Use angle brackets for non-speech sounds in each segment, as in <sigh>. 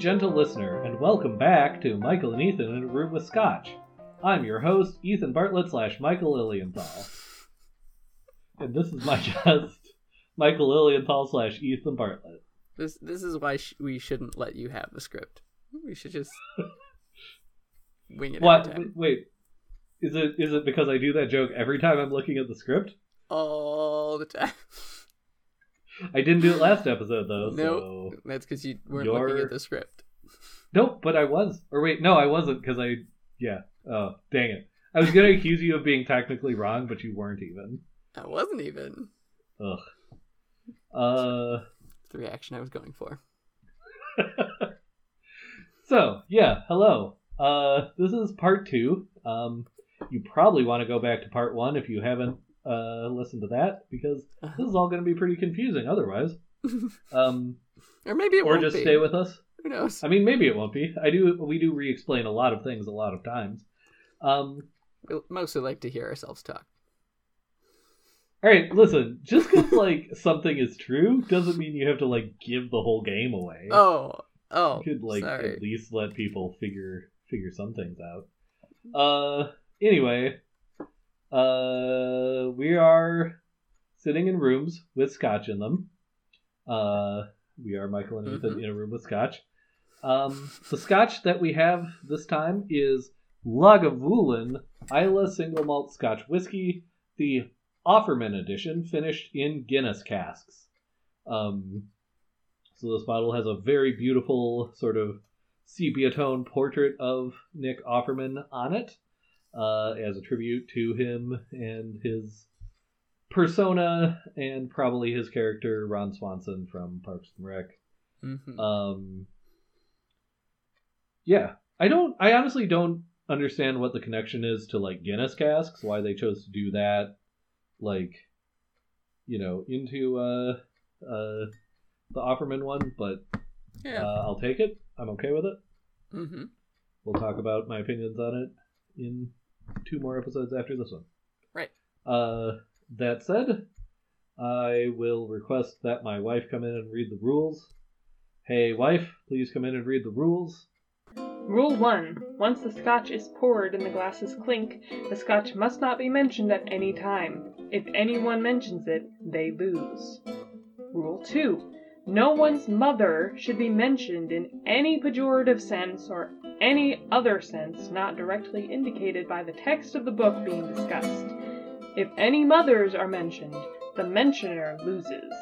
Gentle listener, and welcome back to Michael and Ethan in a Room with Scotch. I'm your host, Ethan Bartlett slash Michael Lilienthal. And this is my <laughs> guest, Michael Lilienthal slash Ethan Bartlett. This this is why sh- we shouldn't let you have the script. We should just <laughs> wing it What? Wait, is it is it because I do that joke every time I'm looking at the script? All the time. <laughs> <laughs> I didn't do it last episode though. no, So... that's because you weren't looking at the script. Nope, but I was. Or wait, no, I wasn't because I. Yeah. Oh, dang it. I was gonna accuse you of being technically wrong, but you weren't even. I wasn't even Ugh. Uh. the reaction I was going for. <laughs> So yeah, hello. Uh, this is part two. Um, you probably want to go back to part one if you haven't uh listen to that because this is all going to be pretty confusing otherwise. <laughs> Um, Or maybe it or won't just be. stay with us. Who knows? I mean, maybe it won't be. I do. We do re-explain a lot of things a lot of times. Um, We mostly like to hear ourselves talk. all right, listen. Just because <laughs> like something is true doesn't mean you have to like give the whole game away. Oh, oh, you could like sorry. at least let people figure figure some things out. Uh, anyway, uh, we are sitting in rooms with scotch in them. Uh, we are Michael and Ethan Mhm. in a room with scotch. Um, the scotch that we have this time is Lagavulin Islay Single Malt Scotch Whiskey, the Offerman edition, finished in Guinness casks. Um, so this bottle has a very beautiful sort of sepia tone portrait of Nick Offerman on it, uh, as a tribute to him and his persona, and probably his character Ron Swanson from Parks and Rec. Mhm. Um, yeah, I don't. I honestly don't understand what the connection is to like Guinness casks. Why they chose to do that, like, you know, into uh, uh, the Offerman one. But yeah. uh, I'll take it. I'm okay with it. hmm We'll talk about my opinions on it in two more episodes after this one. Right. Uh, that said, I will request that my wife come in and read the rules. Hey, wife, please come in and read the rules. Rule 1. Once the scotch is poured and the glasses clink, the scotch must not be mentioned at any time. If anyone mentions it, they lose. Rule 2. No one's mother should be mentioned in any pejorative sense or any other sense not directly indicated by the text of the book being discussed. If any mothers are mentioned, the mentioner loses.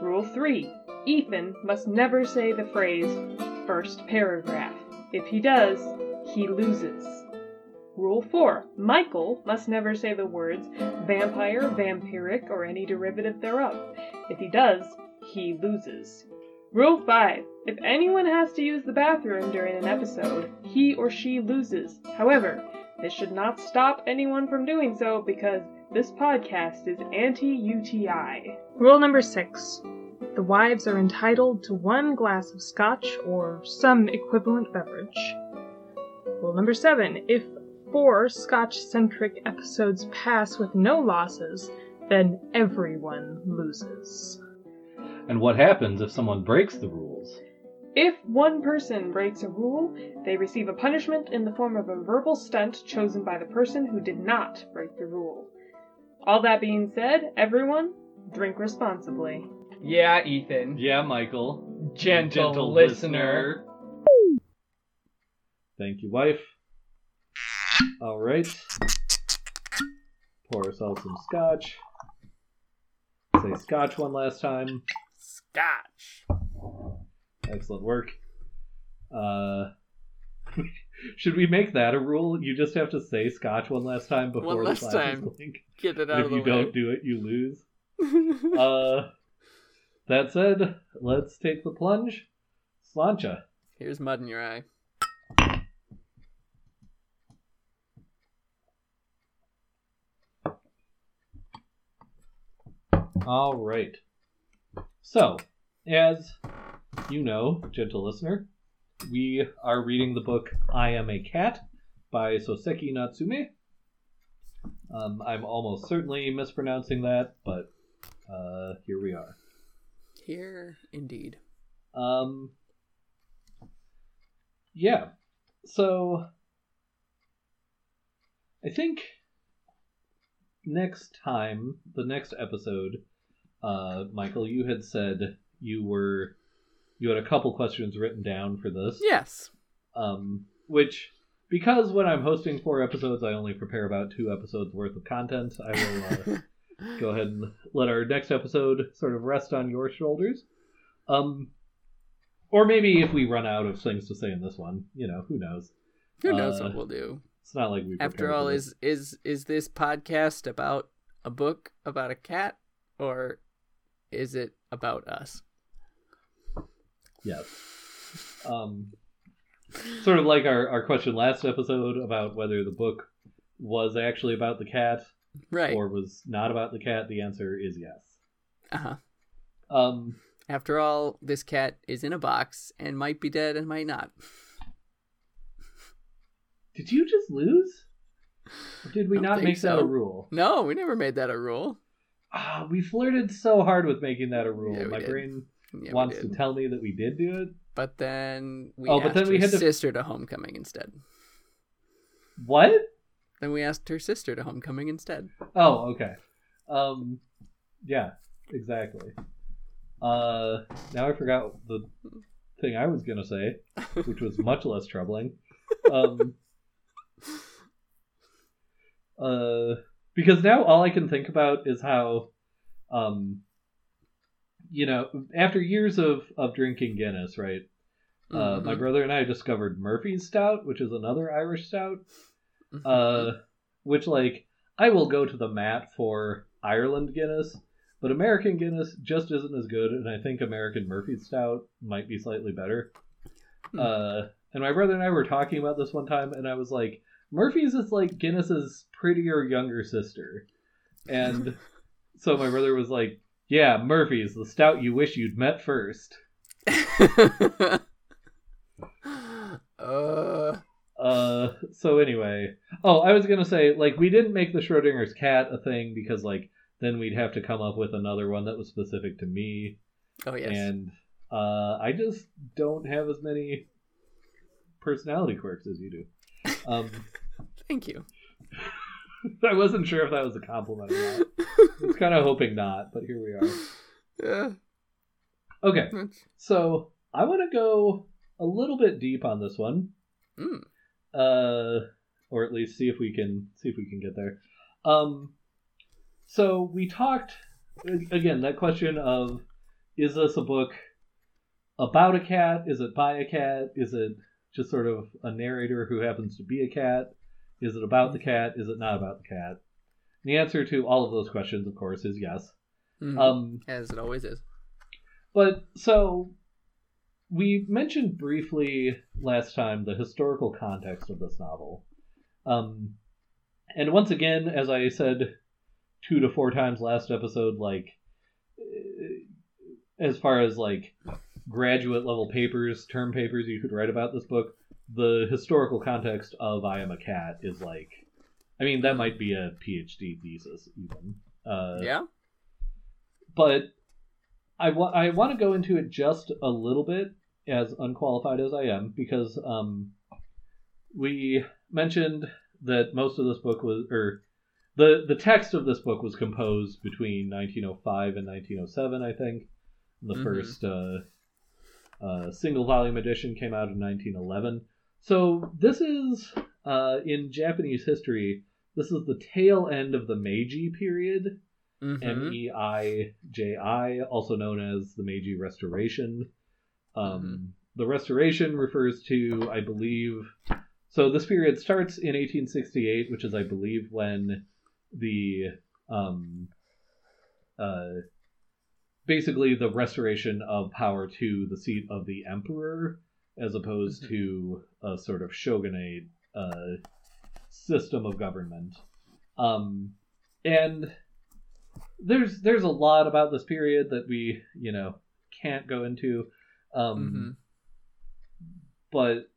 Rule 3. Ethan must never say the phrase first paragraph. If he does, he loses. Rule 4. Michael must never say the words vampire, vampiric, or any derivative thereof. If he does, he loses. Rule 5. If anyone has to use the bathroom during an episode, he or she loses. However, this should not stop anyone from doing so because this podcast is anti UTI. Rule number 6. The wives are entitled to one glass of scotch or some equivalent beverage. Rule number 7. If four scotch centric episodes pass with no losses, then everyone loses. And what happens if someone breaks the rules? If one person breaks a rule, they receive a punishment in the form of a verbal stunt chosen by the person who did not break the rule. All that being said, everyone, drink responsibly. Yeah, Ethan. Yeah, Michael. Gentle, listener. Thank you, wife. All right. Pour ourselves some scotch. Say scotch one last time. Scotch. Excellent work. Uh, <laughs> should we make that a rule? You just have to say scotch one last time before One the last glasses time. clink. Get it out if of the way. If you don't do it, you lose. <laughs> Uh, that said, let's take the plunge. Sláinte. Here's mud in your eye. All right. So, as you know, gentle listener, we are reading the book I Am a Cat by Soseki Natsume. Um, I'm almost certainly mispronouncing that, but uh, here we are. Here, indeed. Um, yeah. So I think next time, the next episode, uh, Michael, you had said you were you had a couple questions written down for this. Yes. Um, which because when I'm hosting four episodes, I only prepare about two episodes worth of content. I will uh, <laughs> go ahead and let our next episode sort of rest on your shoulders. Um, or maybe if we run out of things to say in this one, you know, who knows? Who knows Uh, what we'll do? It's not like we. After all, is is is this podcast about a book about a cat, or is it about us? yes. Um, sort of like our our question last episode about whether the book was actually about the cat Right. or was not about the cat. The answer is yes. Uh huh. Um, After all, this cat is in a box and might be dead and might not. did you just lose? Or did we not make that a rule? No, we never made that a rule. Ah, we flirted so hard with making that a rule. Yeah, My did. brain Yeah, wants to tell me that we did do it. But then we Oh, asked but then we her had to- sister to homecoming instead. What? Then we asked her sister to homecoming instead. Oh, okay. Um, yeah, exactly. Uh, now I forgot the thing I was gonna say, which was much less troubling. <laughs> Um, uh, because now all I can think about is how, um, you know, after years of of drinking Guinness, right? Uh, my Mhm. brother and I discovered Murphy's Stout, which is another Irish stout. Mhm. Uh, which like I will go to the mat for Ireland Guinness, but American Guinness just isn't as good, and I think American Murphy's Stout might be slightly better. Hmm. Uh, and my brother and I were talking about this one time, and I was like, Murphy's is like Guinness's prettier younger sister, and <laughs> so my brother was like, Yeah, Murphy's, the stout you wish you'd met first. <laughs> uh, Uh, so anyway, oh, I was gonna say, like, we didn't make the Schrodinger's cat a thing because, like, then we'd have to come up with another one that was specific to me, oh yes. and uh, I just don't have as many personality quirks as you do. Um, <laughs> Thank you. <laughs> I wasn't sure if that was a compliment or not. <laughs> I was kind of hoping not, but here we are. Yeah. Okay, so I want to go a little bit deep on this one. Mm. uh, or at least see if we can see if we can get there. Um, so we talked again that question of is this a book about a cat? Is it by a cat? Is it just sort of a narrator who happens to be a cat? Is it about the cat? Is it not about the cat? The answer to all of those questions, of course, is yes. Mhm. Um, As it always is. but so we mentioned briefly last time the historical context of this novel. Um, and once again, as I said two to four times last episode, like eh, as far as like graduate level papers, term papers you could write about this book, the historical context of I Am a Cat is like, I mean, that might be a PhD thesis even. Uh, yeah. but I wa- I want to go into it just a little bit, as unqualified as I am, because um, we mentioned that most of this book was, or the the text of this book was composed between 1905 and 1907, I think. The Mhm. first uh, uh, single volume edition came out in 1911. So this is uh, in Japanese history. This is the tail end of the Meiji period. Mhm. M E I J I, also known as the Meiji Restoration. Um, The Restoration refers to, I believe, so this period starts in 1868, which is, I believe, when the um, uh, basically the restoration of power to the seat of the emperor, as opposed Mhm. to a sort of shogunate uh, system of government. Um, and there's there's a lot about this period that we you know can't go into um but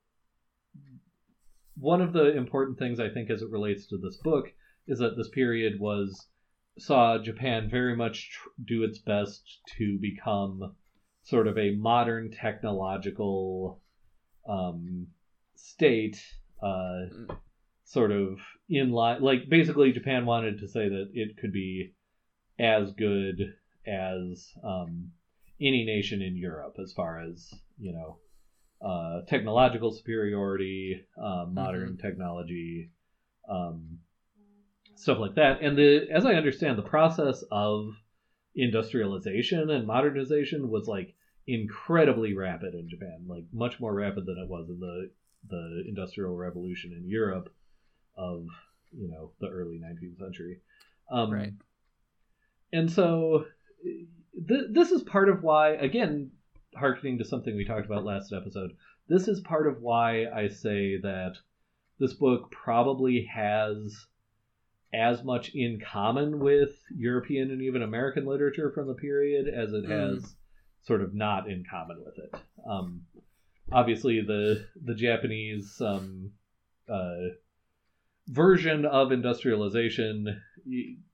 one of the important things i think as it relates to this book is that this period was saw japan very much tr- do its best to become sort of a modern technological um state, uh, sort of in line. Like basically, Japan wanted to say that it could be as good as um, any nation in Europe as far as you know uh, technological superiority, uh, modern technology, um, stuff like that. And the as I understand, the process of industrialization and modernization was like incredibly rapid in Japan, like much more rapid than it was in the the industrial revolution in Europe of you know the early 19th century. Um, Right. And so th- this is part of why, again, harkening to something we talked about last episode, this is part of why I say that this book probably has as much in common with European and even American literature from the period as it Mm. Sort of not in common with it. Um, obviously, the the Japanese um, uh, version of industrialization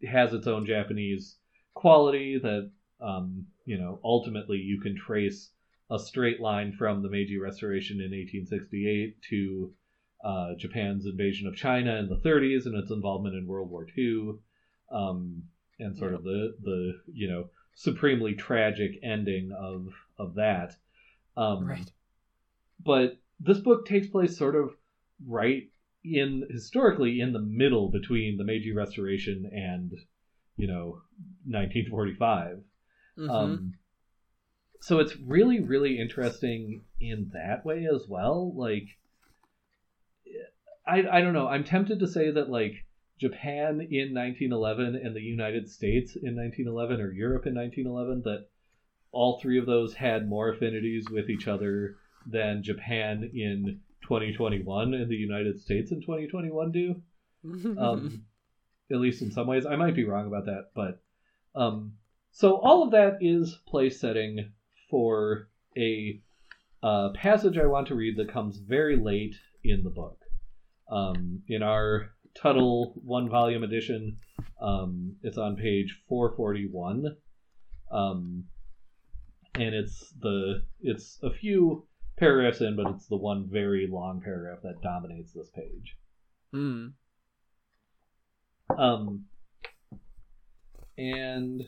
has its own Japanese quality that um, you know ultimately you can trace a straight line from the Meiji Restoration in 1868 to uh, Japan's invasion of China in the 30s and its involvement in World War II, um, and sort of the the you know supremely tragic ending of of that. Um, Right. But this book takes place sort of right in historically in the middle between the Meiji Restoration and you know 1945. Mhm. Um, so it's really, really interesting in that way as well. Like, I, I don't know. I'm tempted to say that like Japan in 1911 and the United States in 1911 or Europe in 1911 that all three of those had more affinities with each other than Japan in 2021 and the United States in 2021 do um, <laughs> at least in some ways. I might be wrong about that, but um, so all of that is place setting for a uh, passage I want to read that comes very late in the book. Um, in our Tuttle one volume edition, um, it's on page 441. Um, and it's the it's a few paragraphs in, but it's the one very long paragraph that dominates this page. Mm. Um, and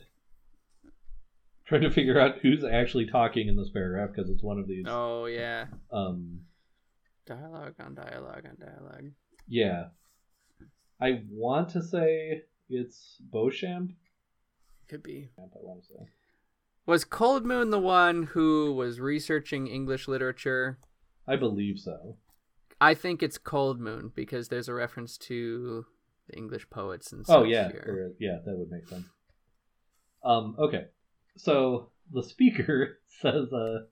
trying to figure out who's actually talking in this paragraph because it's one of these. Oh yeah. Um, Dialogue on dialogue on dialogue. yeah, I want to say it's Beauchamp. Could be. I want to say. Was Cold Moon the one who was researching English literature? I believe so. I think it's Cold Moon because there's a reference to the English poets and Oh yeah, here. or- yeah, that would make sense. Um, okay, so the speaker <laughs> says, uh,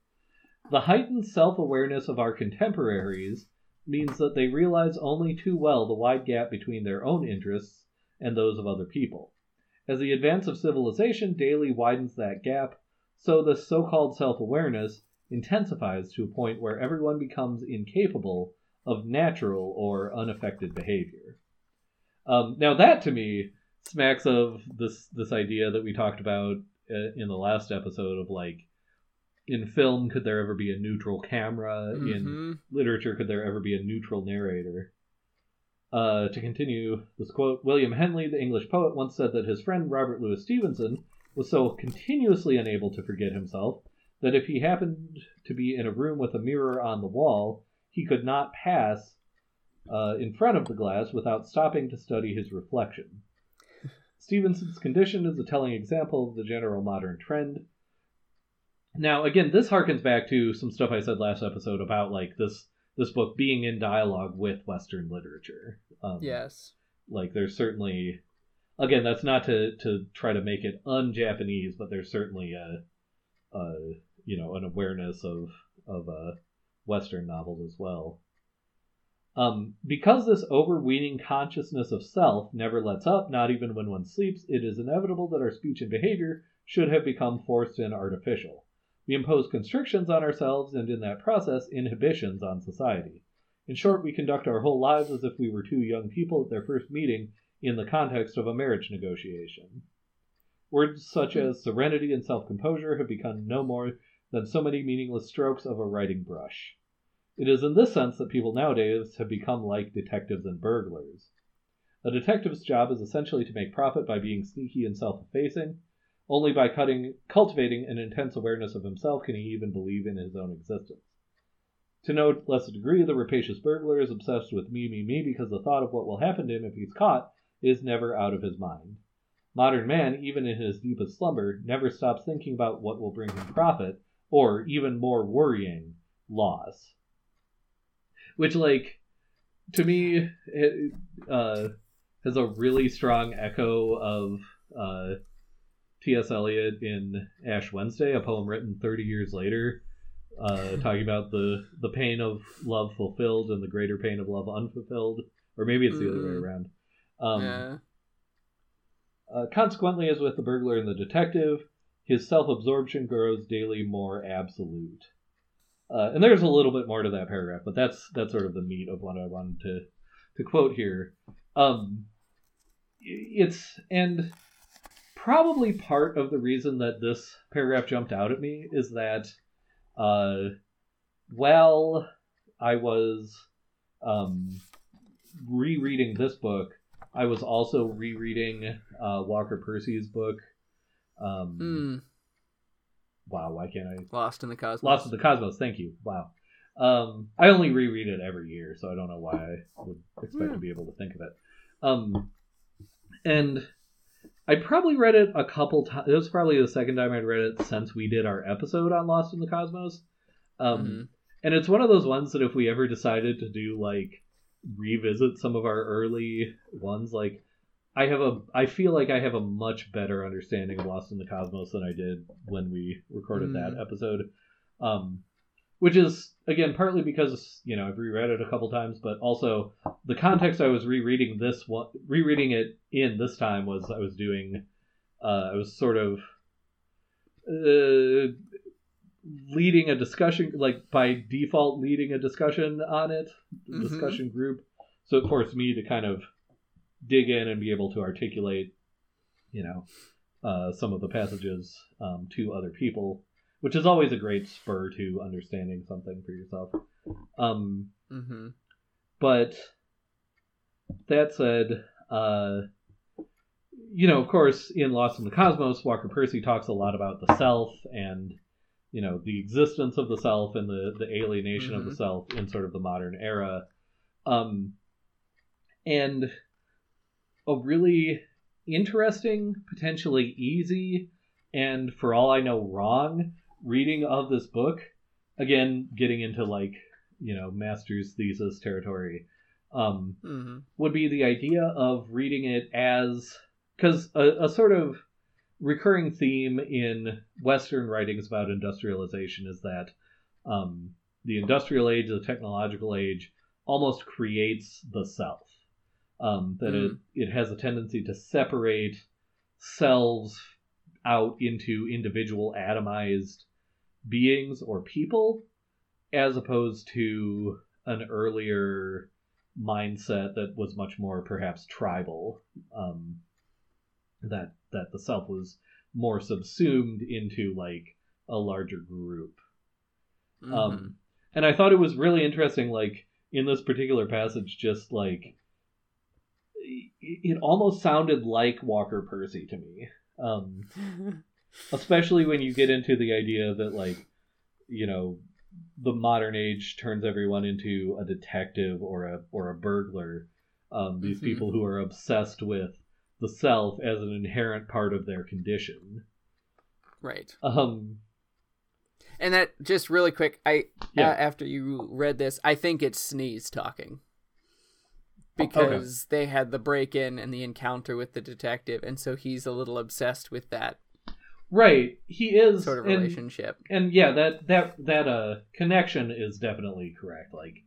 "The heightened self-awareness of our contemporaries means that they realize only too well the wide gap between their own interests and those of other people. As the advance of civilization daily widens that gap, so the so-called self-awareness intensifies to a point where everyone becomes incapable of natural or unaffected behavior." Um, now that to me smacks of this this idea that we talked about uh, in the last episode of like in film could there ever be a neutral camera in Mhm. literature could there ever be a neutral narrator uh, to continue this quote william henley the english poet once said that his friend robert louis stevenson was so continuously unable to forget himself that if he happened to be in a room with a mirror on the wall he could not pass uh, in front of the glass without stopping to study his reflection. <laughs> Stevenson's condition is a telling example of the general modern trend. Now, again, this harkens back to some stuff I said last episode about like this this book being in dialogue with Western literature. Um, Yes. like there's certainly, again, that's not to to try to make it un-Japanese, but there's certainly a, a you know an awareness of of uh, Western novels as well. Um, because this overweening consciousness of self never lets up, not even when one sleeps, it is inevitable that our speech and behavior should have become forced and artificial. We impose constrictions on ourselves and, in that process, inhibitions on society. In short, we conduct our whole lives as if we were two young people at their first meeting in the context of a marriage negotiation. Words such as serenity and self composure have become no more than so many meaningless strokes of a writing brush. It is in this sense that people nowadays have become like detectives and burglars. A detective's job is essentially to make profit by being sneaky and self effacing. Only by cutting, cultivating an intense awareness of himself can he even believe in his own existence. To no less a degree, the rapacious burglar is obsessed with me, me, me because the thought of what will happen to him if he's caught is never out of his mind. Modern man, even in his deepest slumber, never stops thinking about what will bring him profit, or even more worrying, loss. Which, like, to me, it, uh, has a really strong echo of uh, T.S. Eliot in Ash Wednesday, a poem written 30 years later, uh, <laughs> talking about the the pain of love fulfilled and the greater pain of love unfulfilled, or maybe it's the mm. other way mm. around. Um, yeah. Uh, consequently, as with the burglar and the detective, his self absorption grows daily more absolute. Uh, and there's a little bit more to that paragraph, but that's that's sort of the meat of what I wanted to to quote here. Um, it's and probably part of the reason that this paragraph jumped out at me is that uh, while I was um, rereading this book, I was also rereading uh, Walker Percy's book. Um, mm. Wow, why can't I? Lost in the Cosmos. Lost in the Cosmos. Thank you. Wow. Um, I only reread it every year, so I don't know why I would expect mm. to be able to think of it. Um, and I probably read it a couple times. It was probably the second time I'd read it since we did our episode on Lost in the Cosmos. Um, mm-hmm. And it's one of those ones that if we ever decided to do like revisit some of our early ones, like I have a, I feel like I have a much better understanding of Lost in the Cosmos than I did when we recorded mm-hmm. that episode. Um, which is again partly because you know I've reread it a couple times, but also the context I was rereading this one, rereading it in this time was I was doing, uh, I was sort of uh, leading a discussion, like by default leading a discussion on it, mm-hmm. discussion group. So it forced me to kind of dig in and be able to articulate, you know, uh, some of the passages um, to other people which is always a great spur to understanding something for yourself. Um, mm-hmm. But that said, uh, you know, of course, in Lost in the Cosmos, Walker Percy talks a lot about the self and you know the existence of the self and the the alienation mm-hmm. of the mm-hmm. self in sort of the modern era. Um, and a really interesting, potentially easy, and for all I know, wrong reading of this book, again, getting into like, you know, master's thesis territory, um, mm-hmm. would be the idea of reading it as, because a, a sort of recurring theme in Western writings about industrialization is that um, the industrial age, the technological age, almost creates the self. Um, that mm. it, it has a tendency to separate selves out into individual atomized beings or people as opposed to an earlier mindset that was much more perhaps tribal um, that that the self was more subsumed into like a larger group mm-hmm. um, and i thought it was really interesting like in this particular passage just like it almost sounded like walker percy to me um, <laughs> especially when you get into the idea that like you know the modern age turns everyone into a detective or a or a burglar um, these mm-hmm. people who are obsessed with the self as an inherent part of their condition right um and that just really quick i yeah. after you read this i think it's Sneaze talking because okay. they had the break in and the encounter with the detective and so he's a little obsessed with that Right, he is sort of and, relationship, and yeah, that that that uh connection is definitely correct. Like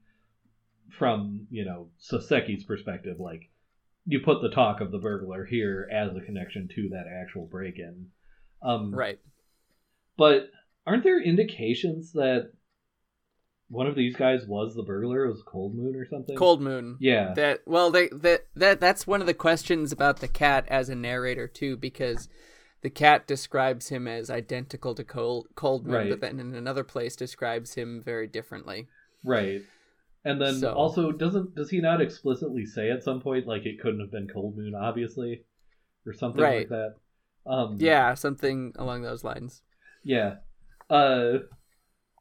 from you know Soseki's perspective, like you put the talk of the burglar here as a connection to that actual break-in, um, right? But aren't there indications that one of these guys was the burglar? It was Cold Moon or something. Cold Moon. Yeah. That well, they that that that's one of the questions about the cat as a narrator too, because the cat describes him as identical to Cold Cold Moon, right. but then in another place describes him very differently. Right. And then So- also doesn't does he not explicitly say at some point like it couldn't have been Cold Moon, obviously, or something Right. like that? Um, Yeah, something along those lines. yeah. Uh,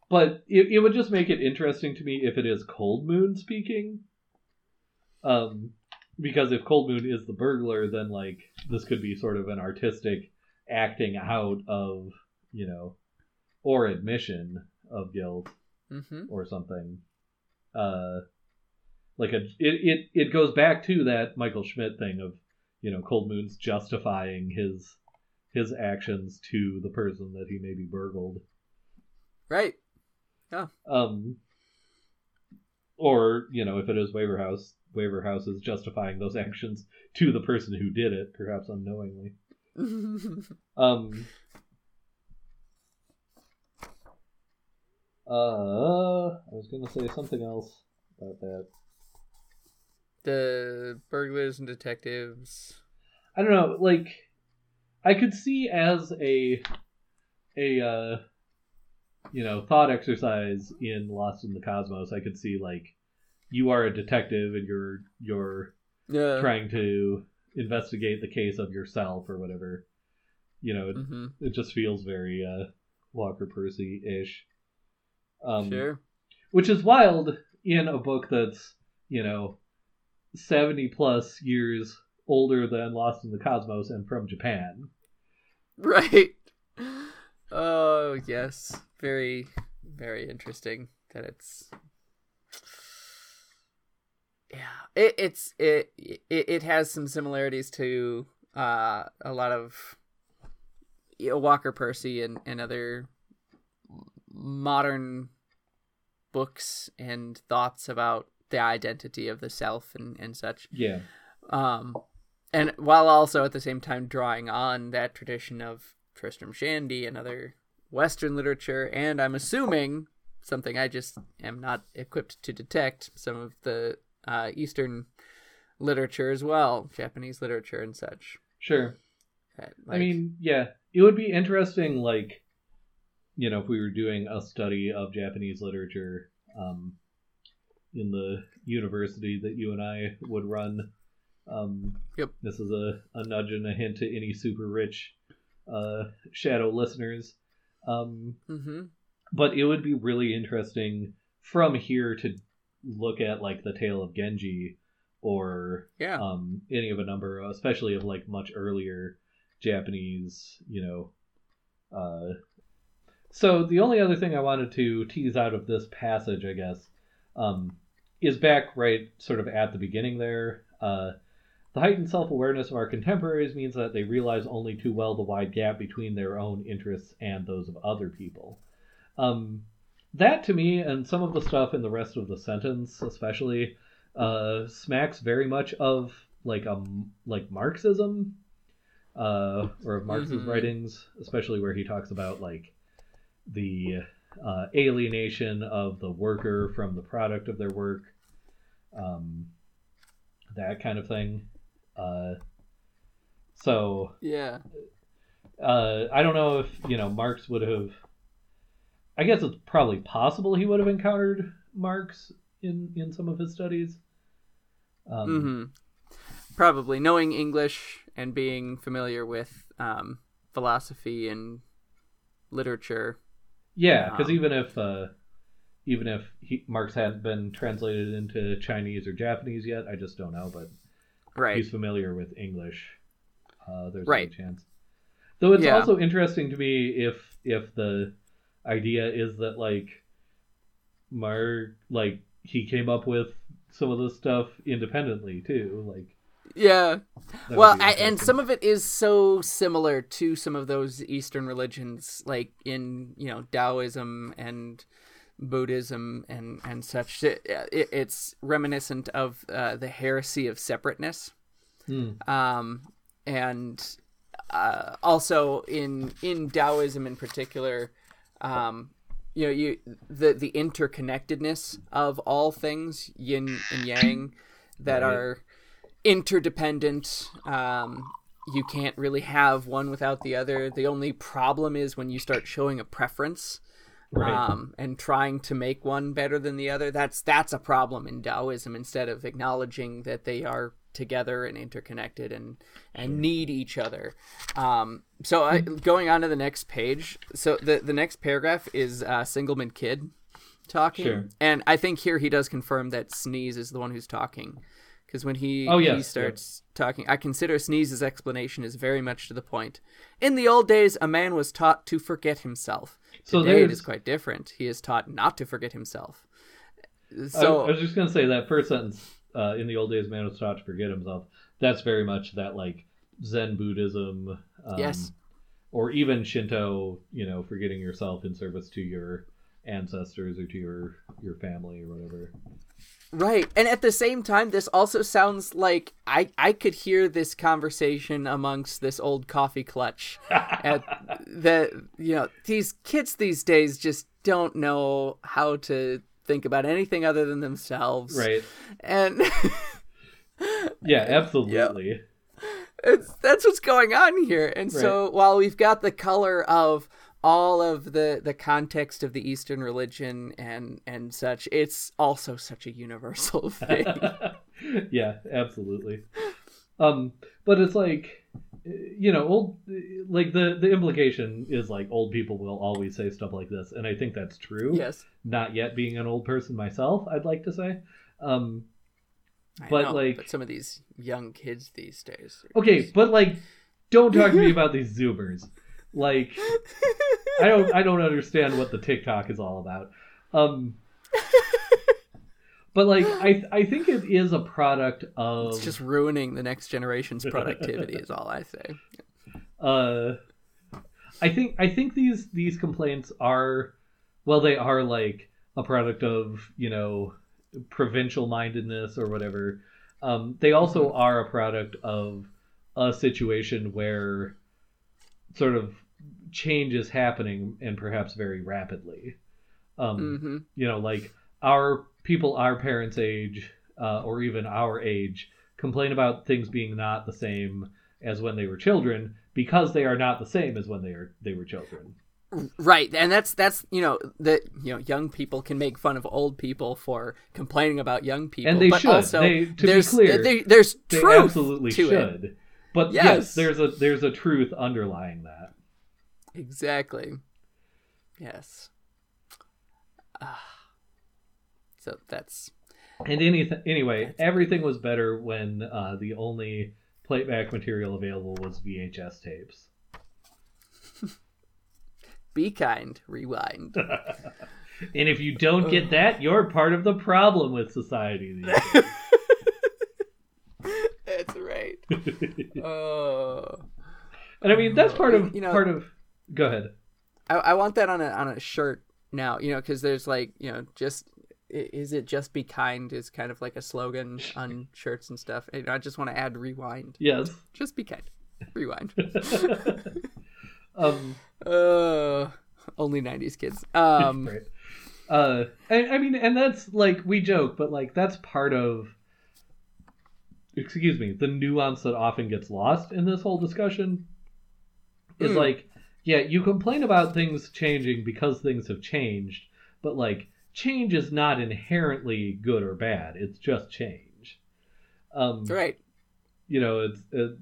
but it, it would just make it interesting to me if it is Cold Moon speaking. Um, because if Cold Moon is the burglar, then like this could be sort of an artistic acting out of you know, or admission of guilt Mm-hmm. or something. Uh, like a it, it it goes back to that Michael Schmidt thing of you know Cold Moon's justifying his his actions to the person that he maybe burgled. Right. yeah Um, or you know if it is Waverhouse, Waverhouse is justifying those actions to the person who did it, perhaps unknowingly. <laughs> Um. Uh, I was gonna say something else about that. the burglars and detectives. I don't know, like I could see as a a uh you know, thought exercise in Lost in the Cosmos, I could see like you are a detective and you're you're Yeah. trying to investigate the case of yourself or whatever. You know, it, Mm-hmm. it just feels very uh Walker Percy ish. Um sure. which is wild in a book that's you know 70 plus years older than lost in the cosmos and from japan Right. Oh yes, very, very interesting that it's. Yeah, it it's it it, it has some similarities to uh a lot of you know, Walker Percy and and other modern books and thoughts about the identity of the self and and such. Yeah. Um, and while also at the same time drawing on that tradition of Tristram Shandy and other Western literature, and I'm assuming something I just am not equipped to detect some of the uh, Eastern literature as well, Japanese literature and such. sure Uh, i mean yeah it would be interesting like you know if we were doing a study of japanese literature um in the university that you and i would run um Yep. this is a, a nudge and a hint to any super rich uh shadow listeners um Mhm. but it would be really interesting from here to look at like the tale of Genji or yeah, um, any of a number, especially of like much earlier Japanese, you know. Uh, so the only other thing I wanted to tease out of this passage, I guess, um, is back right sort of at the beginning there. Uh, the heightened self awareness of our contemporaries means that they realize only too well the wide gap between their own interests and those of other people. Um, that to me, and some of the stuff in the rest of the sentence, especially, uh, smacks very much of like a like Marxism, uh, or of Marx's Mhm. writings, especially where he talks about like the uh, alienation of the worker from the product of their work, um, that kind of thing. Uh, so yeah, uh, I don't know if you know Marx would have. I guess it's probably possible he would have encountered Marx in in some of his studies. Um, hmm probably knowing English and being familiar with um, philosophy and literature. Yeah, because Um, even if uh, even if he, Marx hadn't been translated into Chinese or Japanese yet, I just don't know. But Right. he's familiar with English. Uh, there's Right. a chance. Though it's Yeah. also interesting to me if if the idea is that like Mark like he came up with some of this stuff independently too. Like Yeah. well, I, and some of it is so similar to some of those Eastern religions, like in you know Taoism and Buddhism and and such. It, it, it's reminiscent of uh, the heresy of separateness, Hmm. um, and uh, also in in Taoism in particular. Um, you know, you the the interconnectedness of all things, yin and yang, that Right. are interdependent. Um, you can't really have one without the other. The only problem is when you start showing a preference right. um, and trying to make one better than the other. That's that's a problem in Taoism. Instead of acknowledging that they are together and interconnected and and need each other. Um, so uh, going on to the next page. So the the next paragraph is uh, Singleman Kid talking, sure. and I think here he does confirm that Sneaze is the one who's talking. Because when he, oh, yes, he starts talking, I consider Sneaze's explanation is very much to the point. In the old days, a man was taught to forget himself. So Today it is quite different. He is taught not to forget himself. So I, I was just going to say that first sentence uh, in the old days, man was taught to forget himself. That's very much that like Zen Buddhism, um, yes, or even Shinto. You know, forgetting yourself in service to your ancestors or to your your family or whatever. Right. And at the same time this also sounds like I I could hear this conversation amongst this old coffee clutch at <laughs> that you know these kids these days just don't know how to think about anything other than themselves. Right. And <laughs> Yeah, <laughs> absolutely. It's that's what's going on here. And right. so while we've got the color of all of the the context of the Eastern religion and and such, it's also such a universal <laughs> thing. yeah, absolutely. Um, but it's like you know, old like the the implication is like old people will always say stuff like this, and I think that's true. Yes. Not yet being an old person myself, I'd like to say. Um, but know, like, but some of these young kids these days. Okay, just... but like, don't talk to me <laughs> about these Zoomers. Like, I don't I don't understand what the TikTok is all about. Um, <laughs> but like <gasps> I I think it is a product of it's just ruining the next generation's <laughs> productivity is all I say. Uh, I think I think these these complaints are well they are like a product of you know provincial mindedness or whatever. Um, they also mm-hmm. are a product of a situation where sort of change is happening and perhaps very rapidly. Um, mm-hmm. You know, like our people our parents' age uh, or even our age complain about things being not the same as when they were children because they are not the same as when they are they were children. Right, and that's that's you know that you know young people can make fun of old people for complaining about young people, and they but should. Also, they, to be clear, they, there's they truth absolutely to should. It. But yes. yes, there's a there's a truth underlying that. Exactly. Yes. Uh, so that's. And anything anyway, everything was better when uh, the only playback material available was VHS tapes. <laughs> Be kind, rewind. <laughs> and if you don't get that, you're part of the problem with society. <laughs> That's right. uh, and I mean that's part of you know, part of. Go ahead. I, I want that on a on a shirt now. You know, because there's like you know just is it just be kind is kind of like a slogan <laughs> on shirts and stuff. And I just want to add rewind. Yes. <laughs> Just be kind. Rewind. <laughs> um uh only 90s kids. Um right. Uh I, I mean and that's like we joke but like that's part of excuse me, the nuance that often gets lost in this whole discussion is mm. like yeah, you complain about things changing because things have changed, but like change is not inherently good or bad. It's just change. Um, right. You know, it's it,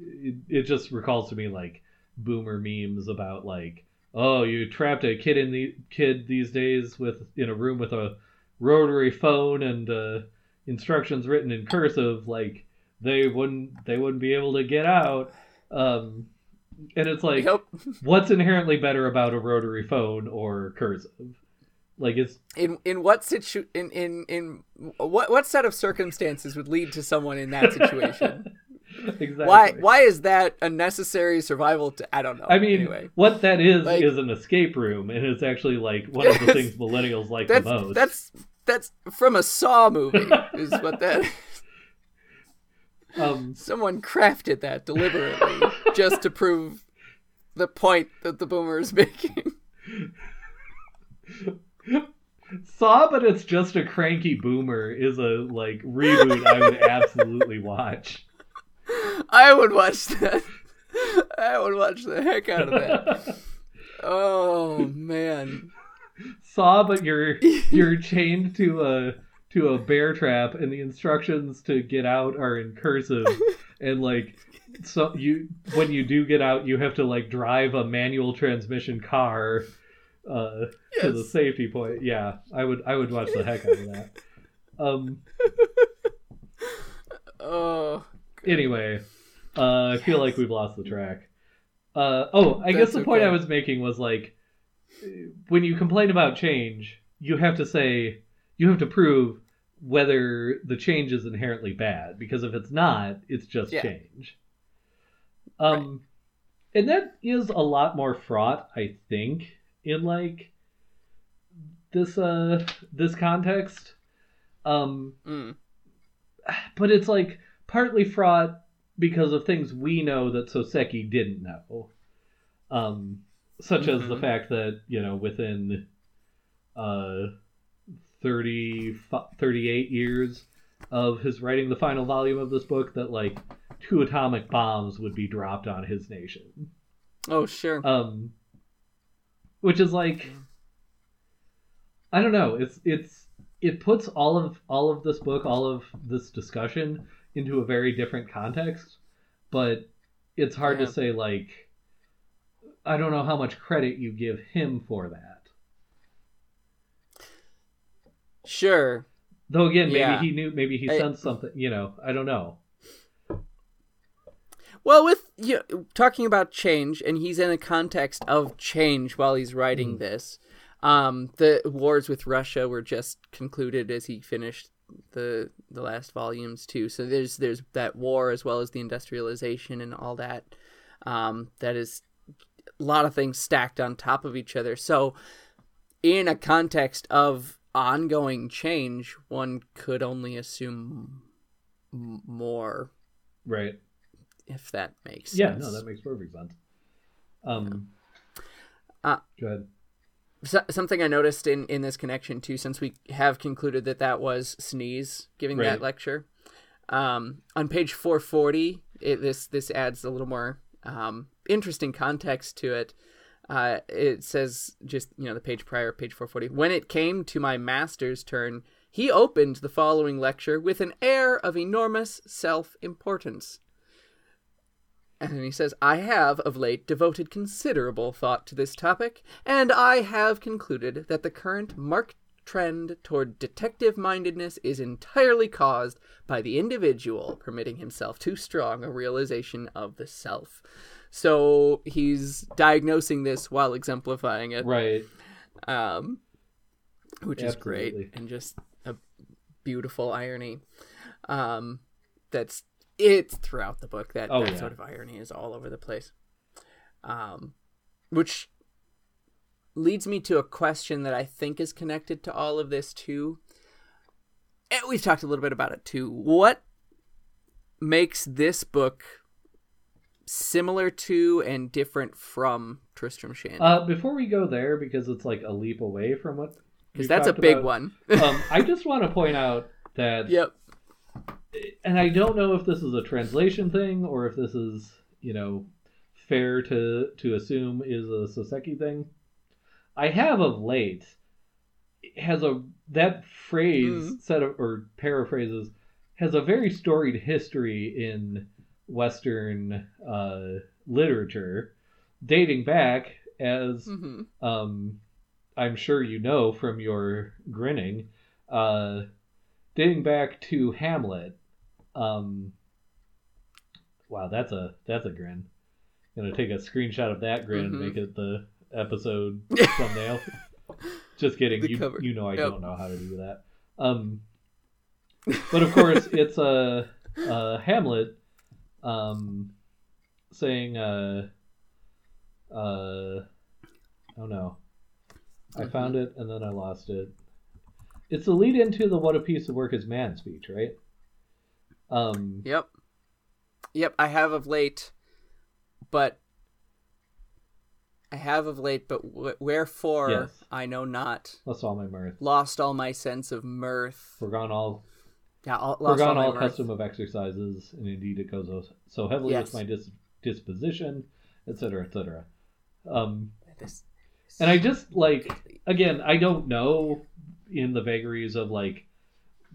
it, it just recalls to me like boomer memes about like, oh, you trapped a kid in the kid these days with in a room with a rotary phone and uh, instructions written in cursive, like they wouldn't they wouldn't be able to get out. Um, and it's like, <laughs> what's inherently better about a rotary phone or cursive? Like it's in in what situ in in in what what set of circumstances would lead to someone in that situation? <laughs> exactly. Why why is that a necessary survival? To, I don't know. I mean, anyway. what that is like, is an escape room, and it's actually like one of the <laughs> things millennials like the most. That's that's from a Saw movie. is <laughs> what that. Um, Someone crafted that deliberately just to prove the point that the boomer is making. Saw, but it's just a cranky boomer is a like reboot I would absolutely watch. I would watch that. I would watch the heck out of that. <laughs> oh man. saw, but you're you're chained to a to a bear trap, and the instructions to get out are in cursive, and like so you when you do get out, you have to like drive a manual transmission car uh, yes. to the safety point. Yeah, I would I would watch the heck out of that. <laughs> Um. Oh. Anyway, uh, I feel like we've lost the track. Uh, oh, I That's guess the point. I was making was like, when you complain about change, you have to say you have to prove whether the change is inherently bad because if it's not, it's just yeah. change. Um, right. and that is a lot more fraught, I think, in like this uh this context. Um, mm. but it's like partly fraught because of things we know that Soseki didn't know. Um, such mm-hmm. as the mm-hmm. fact that, you know, within uh, 30, 38 years of his writing the final volume of this book, that, like, two atomic bombs would be dropped on his nation. Oh, sure. Um, which is like, I don't know. It's it's it puts all of all of this book, all of this discussion into a very different context, but it's hard yeah. to say like I don't know how much credit you give him for that. Sure. Though again, maybe yeah. he knew, maybe he I, sensed something. You know, I don't know. Well, with you know, talking about change, and he's in a context of change while he's writing mm. this. Um, the wars with Russia were just concluded as he finished the the last volumes too. So there's there's that war as well as the industrialization and all that. Um, that is a lot of things stacked on top of each other. So in a context of ongoing change, one could only assume more. Right. If that makes yeah, sense. Yeah, no, that makes perfect sense. Um, uh, go ahead so, something I noticed in in this connection too, since we have concluded that that was Sneaze giving right. that lecture. Um, on page 440, it, this this adds a little more um, interesting context to it. Uh, it says just you know the page prior, page 440. When it came to my master's turn, he opened the following lecture with an air of enormous self importance. And he says, I have of late devoted considerable thought to this topic, and I have concluded that the current marked trend toward detective mindedness is entirely caused by the individual permitting himself too strong a realization of the self. So he's diagnosing this while exemplifying it. Right. Um, which Absolutely. is great and just a beautiful irony. Um, that's it's throughout the book that, oh, that yeah. sort of irony is all over the place. Um, which leads me to a question that I think is connected to all of this too. And we've talked a little bit about it too. What makes this book similar to and different from Tristram Shandy? Uh, before we go there, because it's like a leap away from what because that's a big about, one. um, I <laughs> just want to point out that yep and I don't know if this is a translation thing or if this is, you know, fair to to assume is a Soseki thing. I have of late has a that phrase mm. set of or paraphrases has a very storied history in Western uh, literature, dating back as mm-hmm. um, I'm sure you know from your grinning, uh, dating back to Hamlet um, wow, that's a that's a grin. I'm gonna take a screenshot of that grin mm-hmm. and make it the episode <laughs> thumbnail. Just kidding. The you cover. you know I yep. don't know how to do that. Um, but of course <laughs> it's a uh, Hamlet um, saying uh, uh, oh no, I mm-hmm. found it and then I lost it. It's the lead into the "What a piece of work is man" speech, right? Um, yep. Yep, I have of late, but I have of late, but w- wherefore yes. I know not. Lost all my mirth. Lost all my sense of mirth. Forgone all. Yeah, all, forgone all, all custom of exercises, and indeed it goes so heavily yes. with my dis- disposition, etc., etc. Um, this And I just like again, I don't know in the vagaries of like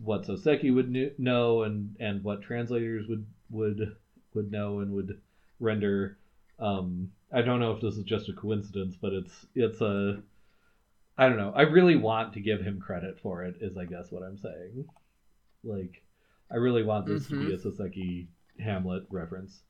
what Soseki would kn- know and and what translators would would would know and would render. Um, I don't know if this is just a coincidence, but it's it's a I don't know. I really want to give him credit for it. Is I guess what I'm saying. Like, I really want this to be a Soseki Hamlet reference.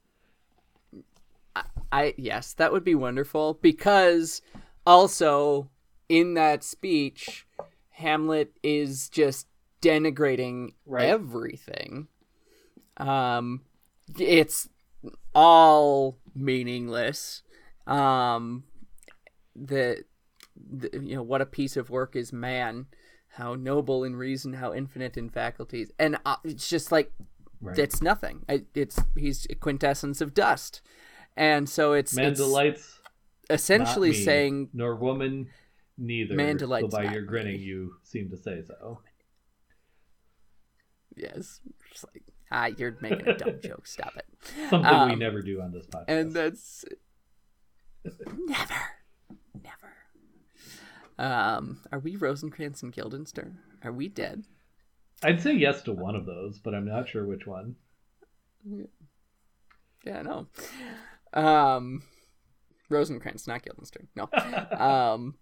I, I yes, that would be wonderful because also in that speech, Hamlet is just denigrating Right. everything. Um, it's all meaningless. Um, the, the you know what a piece of work is man. How noble in reason, how infinite in faculties, and uh, it's just like Right. it's nothing. I- It's he's a quintessence of dust, and so it's, Man it's delights essentially me, saying nor woman neither. Man delights by not your grinning, me. you seem to say so. Yes, it's like ah, you're making a dumb joke. Stop it. <laughs> Something we Um, never do on this podcast. and that's never, never. Um, are we Rosencrantz and Guildenstern? Are we dead? I'd say yes to one of those, but I'm not sure which one. Yeah, no. Um, Rosencrantz, not Guildenstern. No. <laughs> um,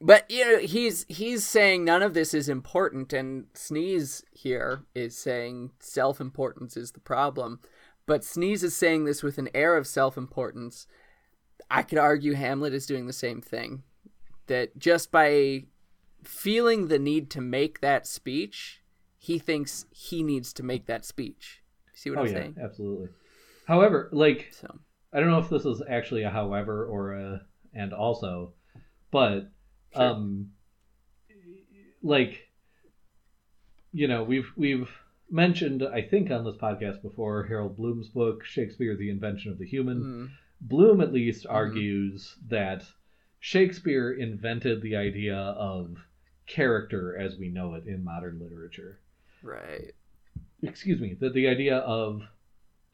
but you know, he's he's saying none of this is important, and Sneaze here is saying self-importance is the problem. But Sneaze is saying this with an air of self-importance. I could argue Hamlet is doing the same thing. That just by feeling the need to make that speech, he thinks he needs to make that speech. See what oh I'm yeah, saying? absolutely. However, like So I don't know if this is actually a however or a and also, but Sure. um, like you know we've we've mentioned I think on this podcast before Harold Bloom's book Shakespeare: The Invention of the Human. mm, Bloom at least Mm-hmm. argues that Shakespeare invented the idea of character as we know it in modern literature. right. Excuse me, that the idea of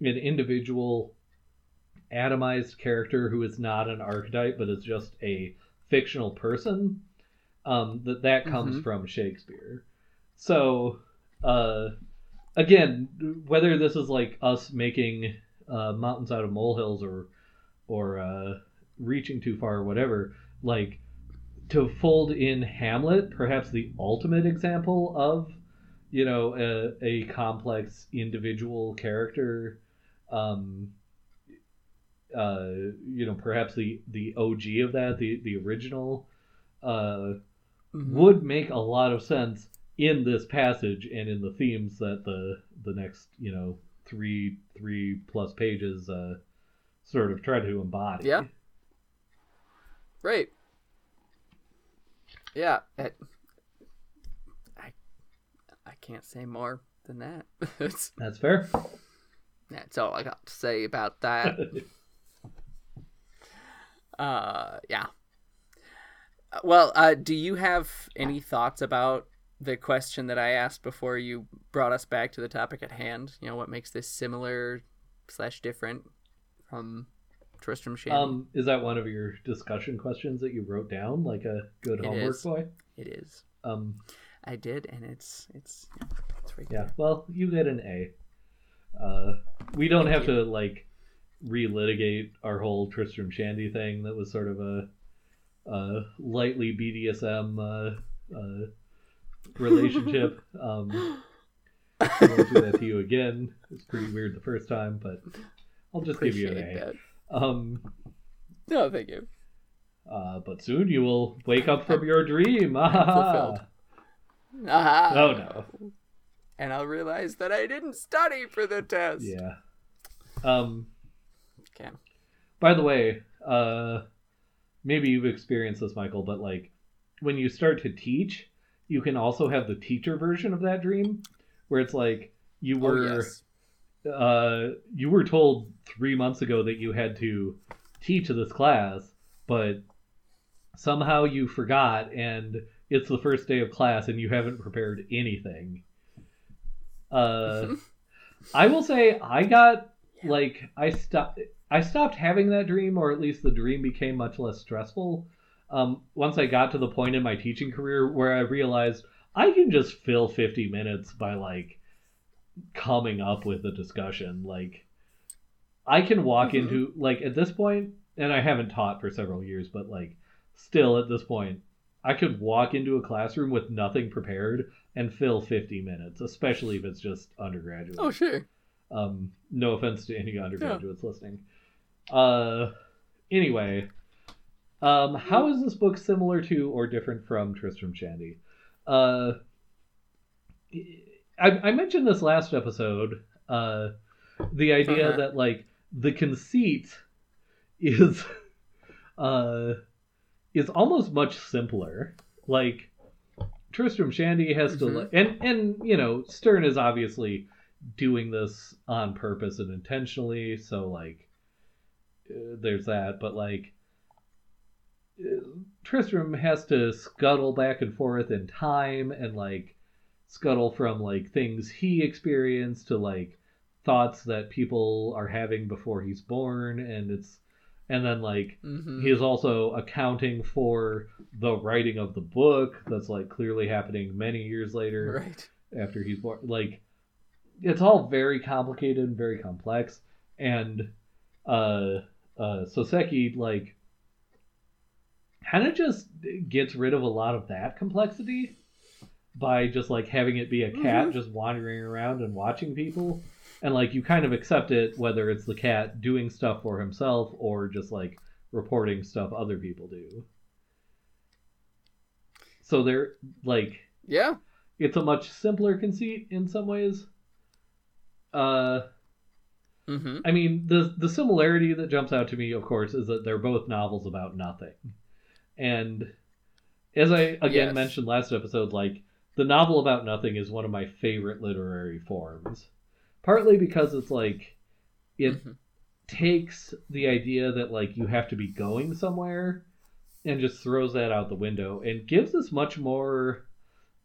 an individual atomized character who is not an archetype but is just a fictional person um, that that comes Mhm. from Shakespeare. So uh, again, whether this is like us making uh, mountains out of molehills or or uh, reaching too far or whatever, like to fold in Hamlet, perhaps the ultimate example of you know a, a complex individual character um uh you know perhaps the the og of that the the original uh Mhm. would make a lot of sense in this passage and in the themes that the the next you know three three plus pages uh sort of try to embody Yeah. Right. Yeah. It, I I can't say more than that. <laughs> that's fair that's all I got to say about that. <laughs> uh, yeah. Uh, Well, uh, do you have any thoughts about the question that I asked before you brought us back to the topic at hand? You know, what makes this similar slash different from Tristram Shandy? um is that one of your discussion questions that you wrote down like a good It homework is. boy it is. um I did, and it's it's it's right Yeah, there. well, you get an A. Uh, we don't Thank have to like relitigate our whole Tristram Shandy thing. That was sort of a, a lightly BDSM uh, uh, relationship. <laughs> um, I won't do that to you again. It's pretty weird the first time, but I'll just give you an A. that. Um, No, thank you. uh, but soon you will wake up from your dream. <laughs> Ah, fulfilled. Ah, Oh no. And I'll realize that I didn't study for the test. Yeah. Um. Okay. By the way, uh, maybe you've experienced this, Michael, but like when you start to teach, you can also have the teacher version of that dream, where it's like you Oh, were yes. uh, you were told three months ago that you had to teach this class, but somehow you forgot, and it's the first day of class, and you haven't prepared anything. Uh, <laughs> I will say I got like I stopped I stopped having that dream, or at least the dream became much less stressful um, once I got to the point in my teaching career where I realized I can just fill 50 minutes by like coming up with a discussion. Like, I can walk mm-hmm. into, like, at this point, and I haven't taught for several years, but like, still at this point, I could walk into a classroom with nothing prepared and fill 50 minutes, especially if it's just undergraduate. Oh, sure. Um, no offense to any undergraduates yeah. listening. Uh, anyway, um, how is this book similar to or different from Tristram Shandy? Uh, I, I mentioned this last episode. Uh, the idea uh-huh. that like the conceit is uh is almost much simpler. Like Tristram Shandy has mm-hmm. to and and you know Sterne is obviously doing this on purpose and intentionally, so like there's that, but like uh, Tristram has to scuttle back and forth in time and like scuttle from like things he experienced to like thoughts that people are having before he's born and it's and then like mm-hmm. he is also accounting for the writing of the book that's like clearly happening many years later right after he's born like it's all very complicated and very complex and uh uh soseki like kind of just gets rid of a lot of that complexity by just like having it be a cat mm-hmm. just wandering around and watching people. And like you kind of accept it whether it's the cat doing stuff for himself or just like reporting stuff other people do. So they're like yeah. it's a much simpler conceit in some ways. Uh mm-hmm. i mean the the similarity that jumps out to me of course is that they're both novels about nothing and as i again yes. mentioned last episode like the novel about nothing is one of my favorite literary forms partly because it's like it mm-hmm. takes the idea that like you have to be going somewhere and just throws that out the window and gives us much more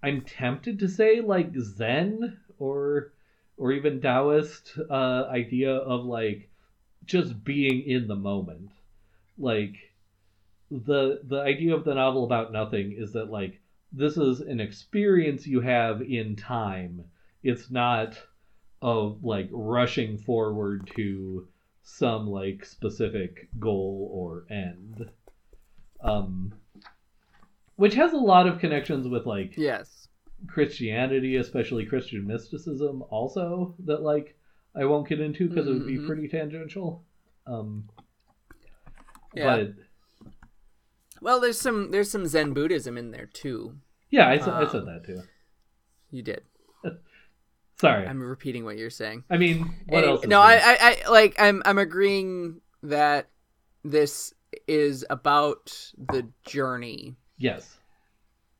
i'm tempted to say like zen or or even taoist uh idea of like just being in the moment. Like the the idea of the novel about nothing is that like this is an experience you have in time. It's not of like rushing forward to some like specific goal or end. Um which has a lot of connections with like yes christianity especially christian mysticism also that like i won't get into because mm-hmm. it would be mm-hmm. pretty tangential um yeah. but well there's some there's some zen buddhism in there too yeah i, um, I said that too you did <laughs> Sorry, I'm repeating what you're saying. I mean, what else? No, I, I, I, like. I'm, I'm agreeing that this is about the journey. Yes.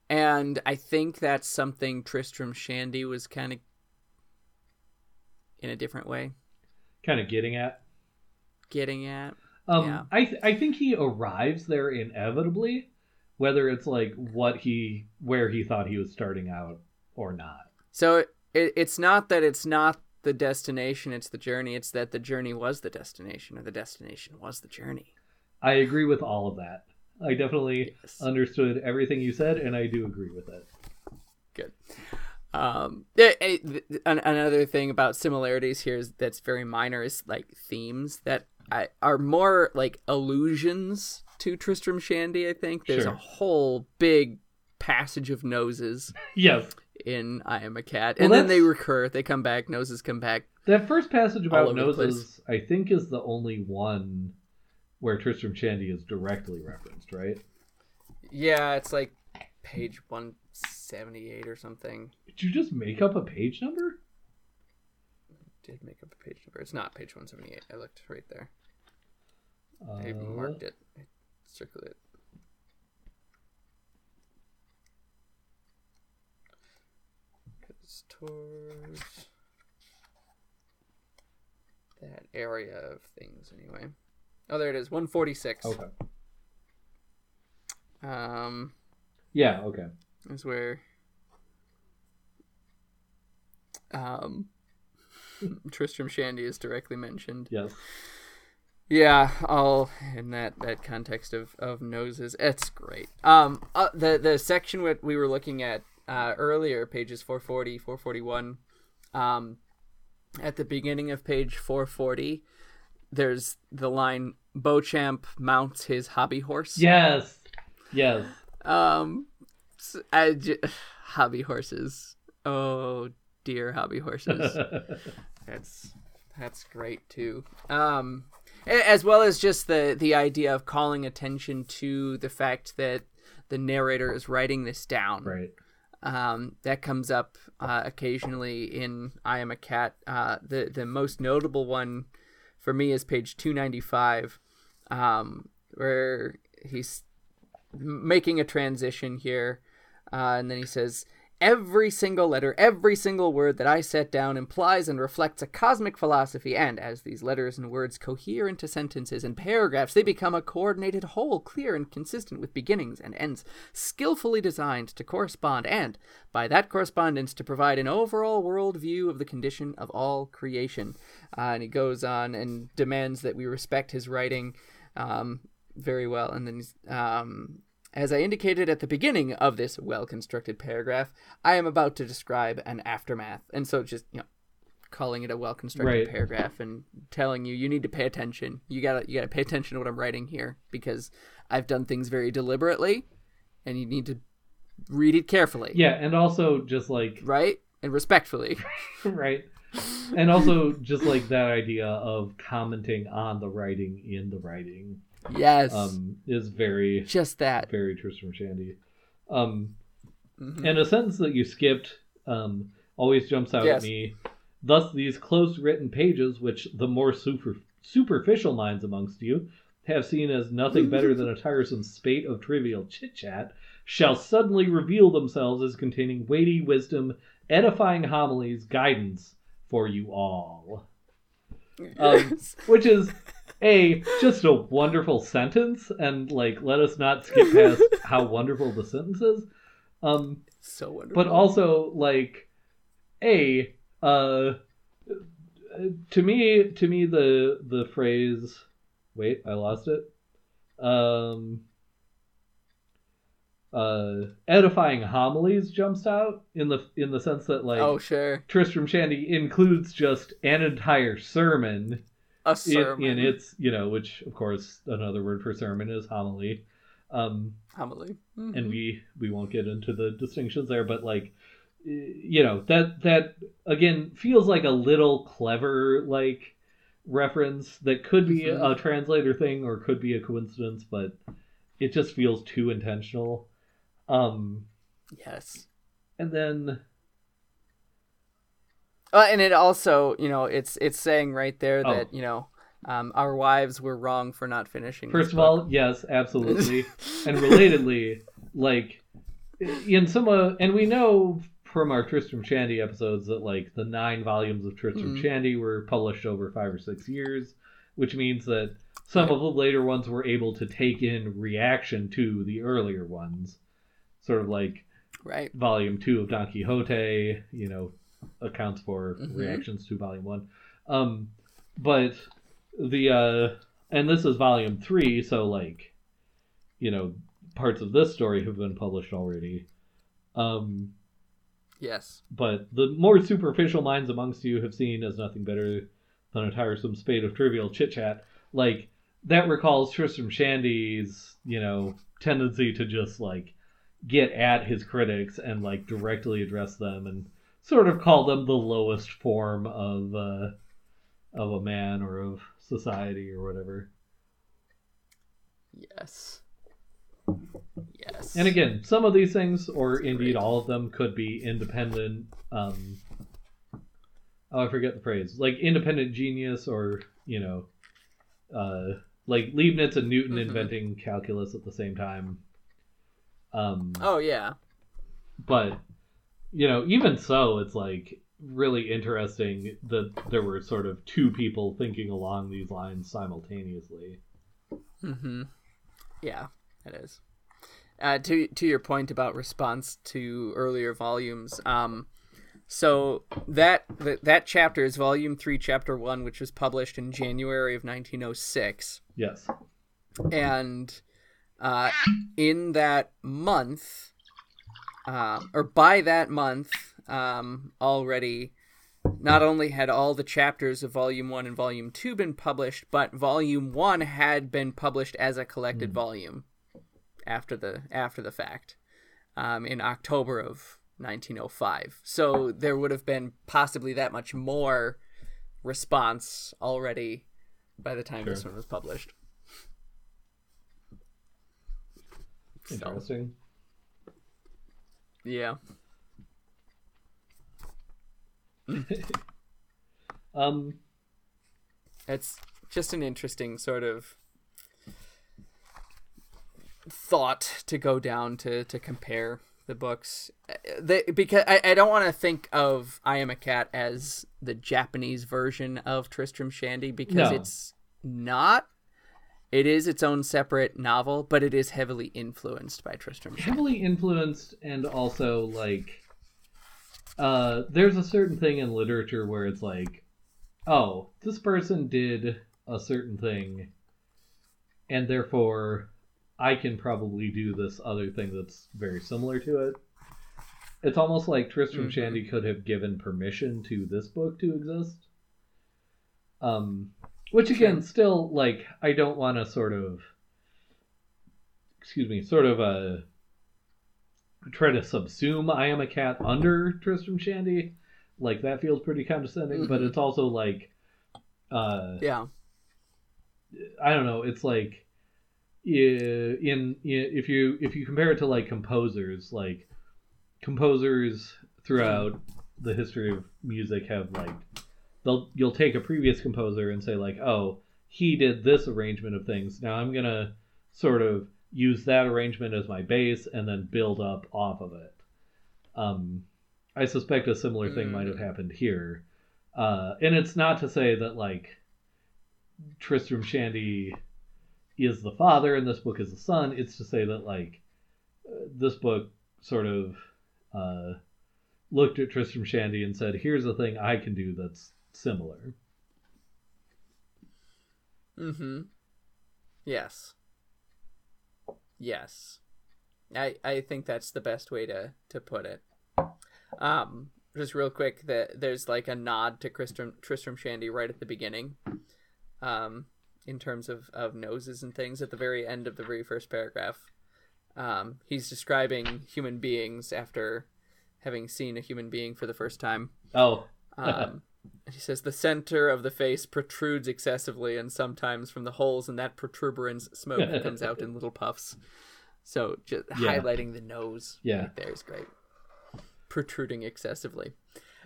And I think that's something Tristram Shandy was kind of in a different way. Kind of getting at. Getting at. Um, yeah. I, th- I think he arrives there inevitably, whether it's like what he, where he thought he was starting out or not. So it, it's not that it's not the destination, it's the journey. It's that the journey was the destination, or the destination was the journey. I agree with all of that. I definitely yes. understood everything you said, and I do agree with it. Good. Um, it, it, another thing about similarities here is that's very minor is like themes that I, are more like allusions to Tristram Shandy. I think there's sure. a whole big passage of noses. <laughs> yes in I Am a Cat, well, and then they recur. They come back. Noses come back. That first passage about noses, I think, is the only one where Tristram Shandy is directly referenced, right? Yeah, it's like page one seventy eight or something. Did you just make up a page number? I did make up a page number? It's not page one seventy eight. I looked right there. Uh... I marked it. I circled it. towards that area of things anyway. Oh, there it is. 146. Okay. Um Yeah, okay. Is where um <laughs> Tristram Shandy is directly mentioned. Yes. Yeah, all in that that context of of noses. It's great. Um, uh, the the section what we were looking at uh, earlier, pages 440, 441. Um, at the beginning of page 440, there's the line Beauchamp mounts his hobby horse. Yes. Yes. Um, j- <sighs> hobby horses. Oh dear, hobby horses. <laughs> that's that's great too. Um, as well as just the the idea of calling attention to the fact that the narrator is writing this down. Right. Um, that comes up uh, occasionally in I Am a Cat. Uh, the the most notable one for me is page two ninety five, um, where he's making a transition here, uh, and then he says, Every single letter, every single word that I set down implies and reflects a cosmic philosophy, and as these letters and words cohere into sentences and paragraphs, they become a coordinated whole, clear and consistent with beginnings and ends, skillfully designed to correspond, and, by that correspondence, to provide an overall world view of the condition of all creation. Uh, and he goes on and demands that we respect his writing um, very well. And then um, as I indicated at the beginning of this well constructed paragraph, I am about to describe an aftermath. And so just, you know, calling it a well constructed right. paragraph and telling you you need to pay attention. You gotta you gotta pay attention to what I'm writing here because I've done things very deliberately and you need to read it carefully. Yeah, and also just like Right? And respectfully. <laughs> right. And also just like that idea of commenting on the writing in the writing. Yes. Um, is very just that very Tristram Shandy. Um, mm-hmm. and a sentence that you skipped um always jumps out yes. at me. Thus, these close written pages, which the more super, superficial minds amongst you have seen as nothing <laughs> better than a tiresome spate of trivial chit chat, shall suddenly reveal themselves as containing weighty wisdom, edifying homilies, guidance for you all. <laughs> Um, which is a just a wonderful sentence and like let us not skip past <laughs> how wonderful the sentence is. Um so wonderful. but also like a uh to me to me the the phrase wait i lost it. Um uh edifying homilies jumps out in the in the sense that like oh sure. Tristram shandy includes just an entire sermon a sermon. In, its, you know, which of course another word for sermon is homily. Um, homily. Mm-hmm. And we we won't get into the distinctions there, but like, you know, that that again feels like a little clever like reference that could be mm-hmm. a translator thing or could be a coincidence, but it just feels too intentional. Um, yes. And then uh, and it also, you know, it's it's saying right there oh. that you know um, our wives were wrong for not finishing. First of all, yes, <laughs> absolutely, and relatedly, like in some, uh, and we know from our Tristram Shandy episodes that like the nine volumes of Tristram mm-hmm. Shandy were published over five or six years, which means that some of the later ones were able to take in reaction to the earlier ones, sort of like right volume two of Don Quixote, you know, accounts for mm-hmm. reactions to volume one. Um, but the uh, and this is volume three, so like, you know, parts of this story have been published already. Um, yes, but the more superficial minds amongst you have seen as nothing better than a tiresome spate of trivial chit chat. Like that recalls Tristram Shandy's, you know, tendency to just like get at his critics and like directly address them and sort of call them the lowest form of uh, of a man or of society or whatever. Yes. Yes. And again, some of these things, or indeed all of them, could be independent. Um, oh, I forget the phrase. Like independent genius, or you know, uh, like Leibniz and Newton mm-hmm. inventing calculus at the same time. Um, oh yeah. But you know, even so, it's like really interesting that there were sort of two people thinking along these lines simultaneously. Hmm. Yeah, it is. Uh, to to your point about response to earlier volumes, um, So that that chapter is volume three, chapter one, which was published in January of 1906. Yes. And uh, in that month, uh, or by that month, um, already, not only had all the chapters of Volume One and Volume Two been published, but Volume One had been published as a collected mm. volume after the after the fact um, in October of 1905. So there would have been possibly that much more response already by the time sure. this one was published. Interesting. So, yeah. <laughs> um it's just an interesting sort of thought to go down to to compare the books they, because I, I don't want to think of I Am a Cat as the Japanese version of Tristram Shandy because no. it's not. It is its own separate novel, but it is heavily influenced by Tristram Shandy. Heavily influenced, and also like, uh, there's a certain thing in literature where it's like, oh, this person did a certain thing, and therefore I can probably do this other thing that's very similar to it. It's almost like Tristram mm-hmm. Shandy could have given permission to this book to exist. Um, which again, still like I don't want to sort of, excuse me, sort of uh, try to subsume I am a cat under Tristram Shandy. Like that feels pretty condescending, mm-hmm. but it's also like, uh, yeah, I don't know. It's like in, in if you if you compare it to like composers, like composers throughout the history of music have like they'll you'll take a previous composer and say like, oh, he did this arrangement of things. Now I'm gonna sort of use that arrangement as my base and then build up off of it. Um, I suspect a similar thing mm. might have mm. happened here. Uh, and it's not to say that like Tristram Shandy is the father and this book is the son. It's to say that like this book sort of uh, looked at Tristram Shandy and said, "Here's a thing I can do that's similar." Mm-hmm. Yes. Yes. I I think that's the best way to to put it. Um, just real quick, that there's like a nod to Tristram Tristram Shandy right at the beginning. Um, in terms of, of noses and things at the very end of the very first paragraph. Um, he's describing human beings after having seen a human being for the first time. Oh. um, <laughs> he says the center of the face protrudes excessively, and sometimes from the holes in that protuberance, smoke comes out in little puffs. So just yeah. highlighting the nose yeah. right there is great. Protruding excessively.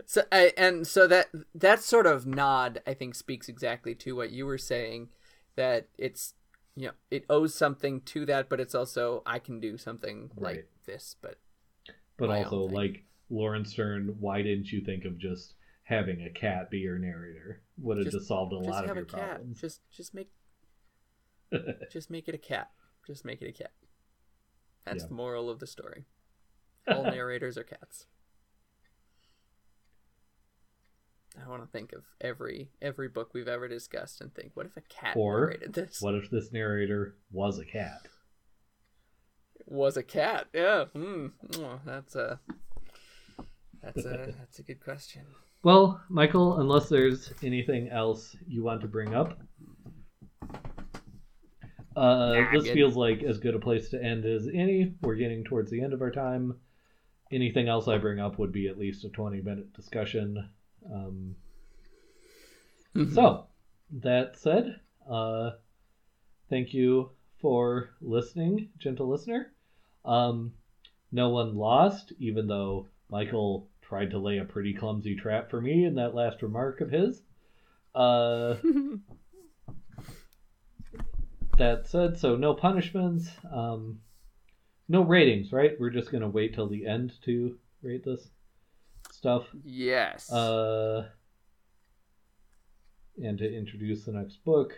So and so that that sort of nod I think speaks exactly to what you were saying that it's you know it owes something to that, but it's also I can do something right. like this, but but also like Laurence Sterne, why didn't you think of just having a cat be your narrator? Would have just, just solved a lot of your problems. Just just make <laughs> just make it a cat. Just make it a cat. That's yeah. the moral of the story. <laughs> All narrators are cats. I want to think of every every book we've ever discussed and think, what if a cat or narrated this? What if this narrator was a cat? Was a cat? Yeah. Mm. Oh, that's a that's a that's a good question. <laughs> Well, Michael, unless there's anything else you want to bring up, uh, nah, this good. feels like as good a place to end as any. We're getting towards the end of our time. Anything else I bring up would be at least a 20 minute discussion. Um, mm-hmm. So, that said, uh, thank you for listening, gentle listener. Um, no one lost, even though Michael tried to lay a pretty clumsy trap for me in that last remark of his. Uh, <laughs> that said, so no punishments, um, no ratings, right? We're just gonna wait till the end to rate this stuff. Yes. Uh, and to introduce the next book.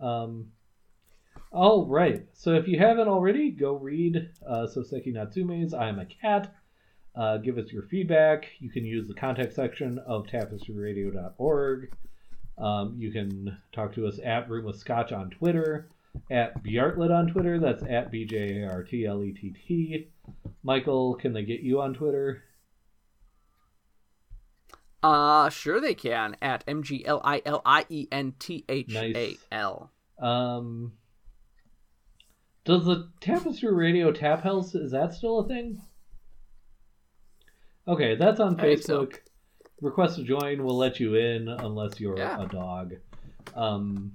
Um, all right. So if you haven't already, go read uh, Soseki Natsume's I Am a Cat. Uh, give us your feedback. You can use the contact section of tapestryradio.org. Um, you can talk to us at Room with Scotch on Twitter, at Bjartlett on Twitter. That's at B J A R T L E T T. Michael, can they get you on Twitter? Uh, sure they can at M G L I L I E N T H A L. Um, does the Tapestry Radio Tap House is that still a thing? Okay, that's on Facebook. So. Request to join. We'll let you in unless you're yeah. a dog. Um,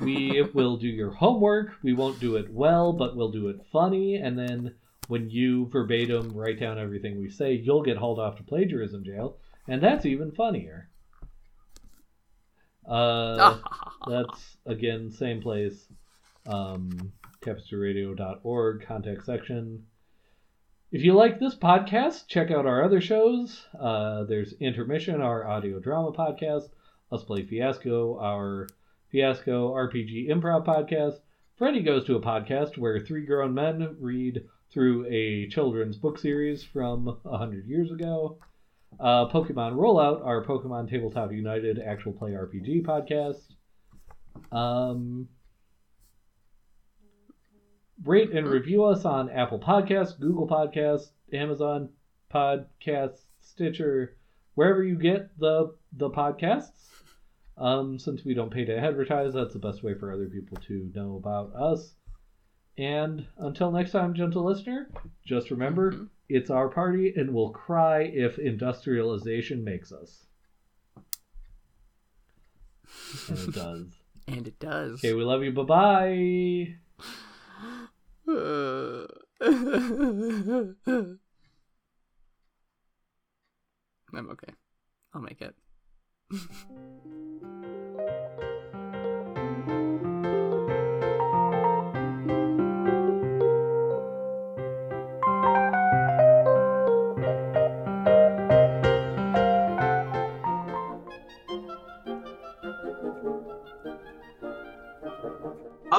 we <laughs> will do your homework. We won't do it well, but we'll do it funny. And then when you verbatim write down everything we say, you'll get hauled off to plagiarism jail. And that's even funnier. Uh, <laughs> that's, again, same place. Um, tapestryradio.org, contact section. If you like this podcast, check out our other shows. Uh, there's Intermission, our audio drama podcast, Let's Play Fiasco, our Fiasco RPG improv podcast. Freddy Goes to a podcast where three grown men read through a children's book series from 100 years ago. Uh, Pokemon Rollout, our Pokemon Tabletop United actual play RPG podcast. Um, rate and review us on Apple Podcasts, Google Podcasts, Amazon Podcasts, Stitcher, wherever you get the the podcasts. Um, since we don't pay to advertise, that's the best way for other people to know about us. And until next time, gentle listener, just remember mm-hmm. it's our party and we'll cry if industrialization makes us. And it does. <laughs> and it does. Okay, we love you. Bye bye. <laughs> <laughs> I'm okay. I'll make it. <laughs>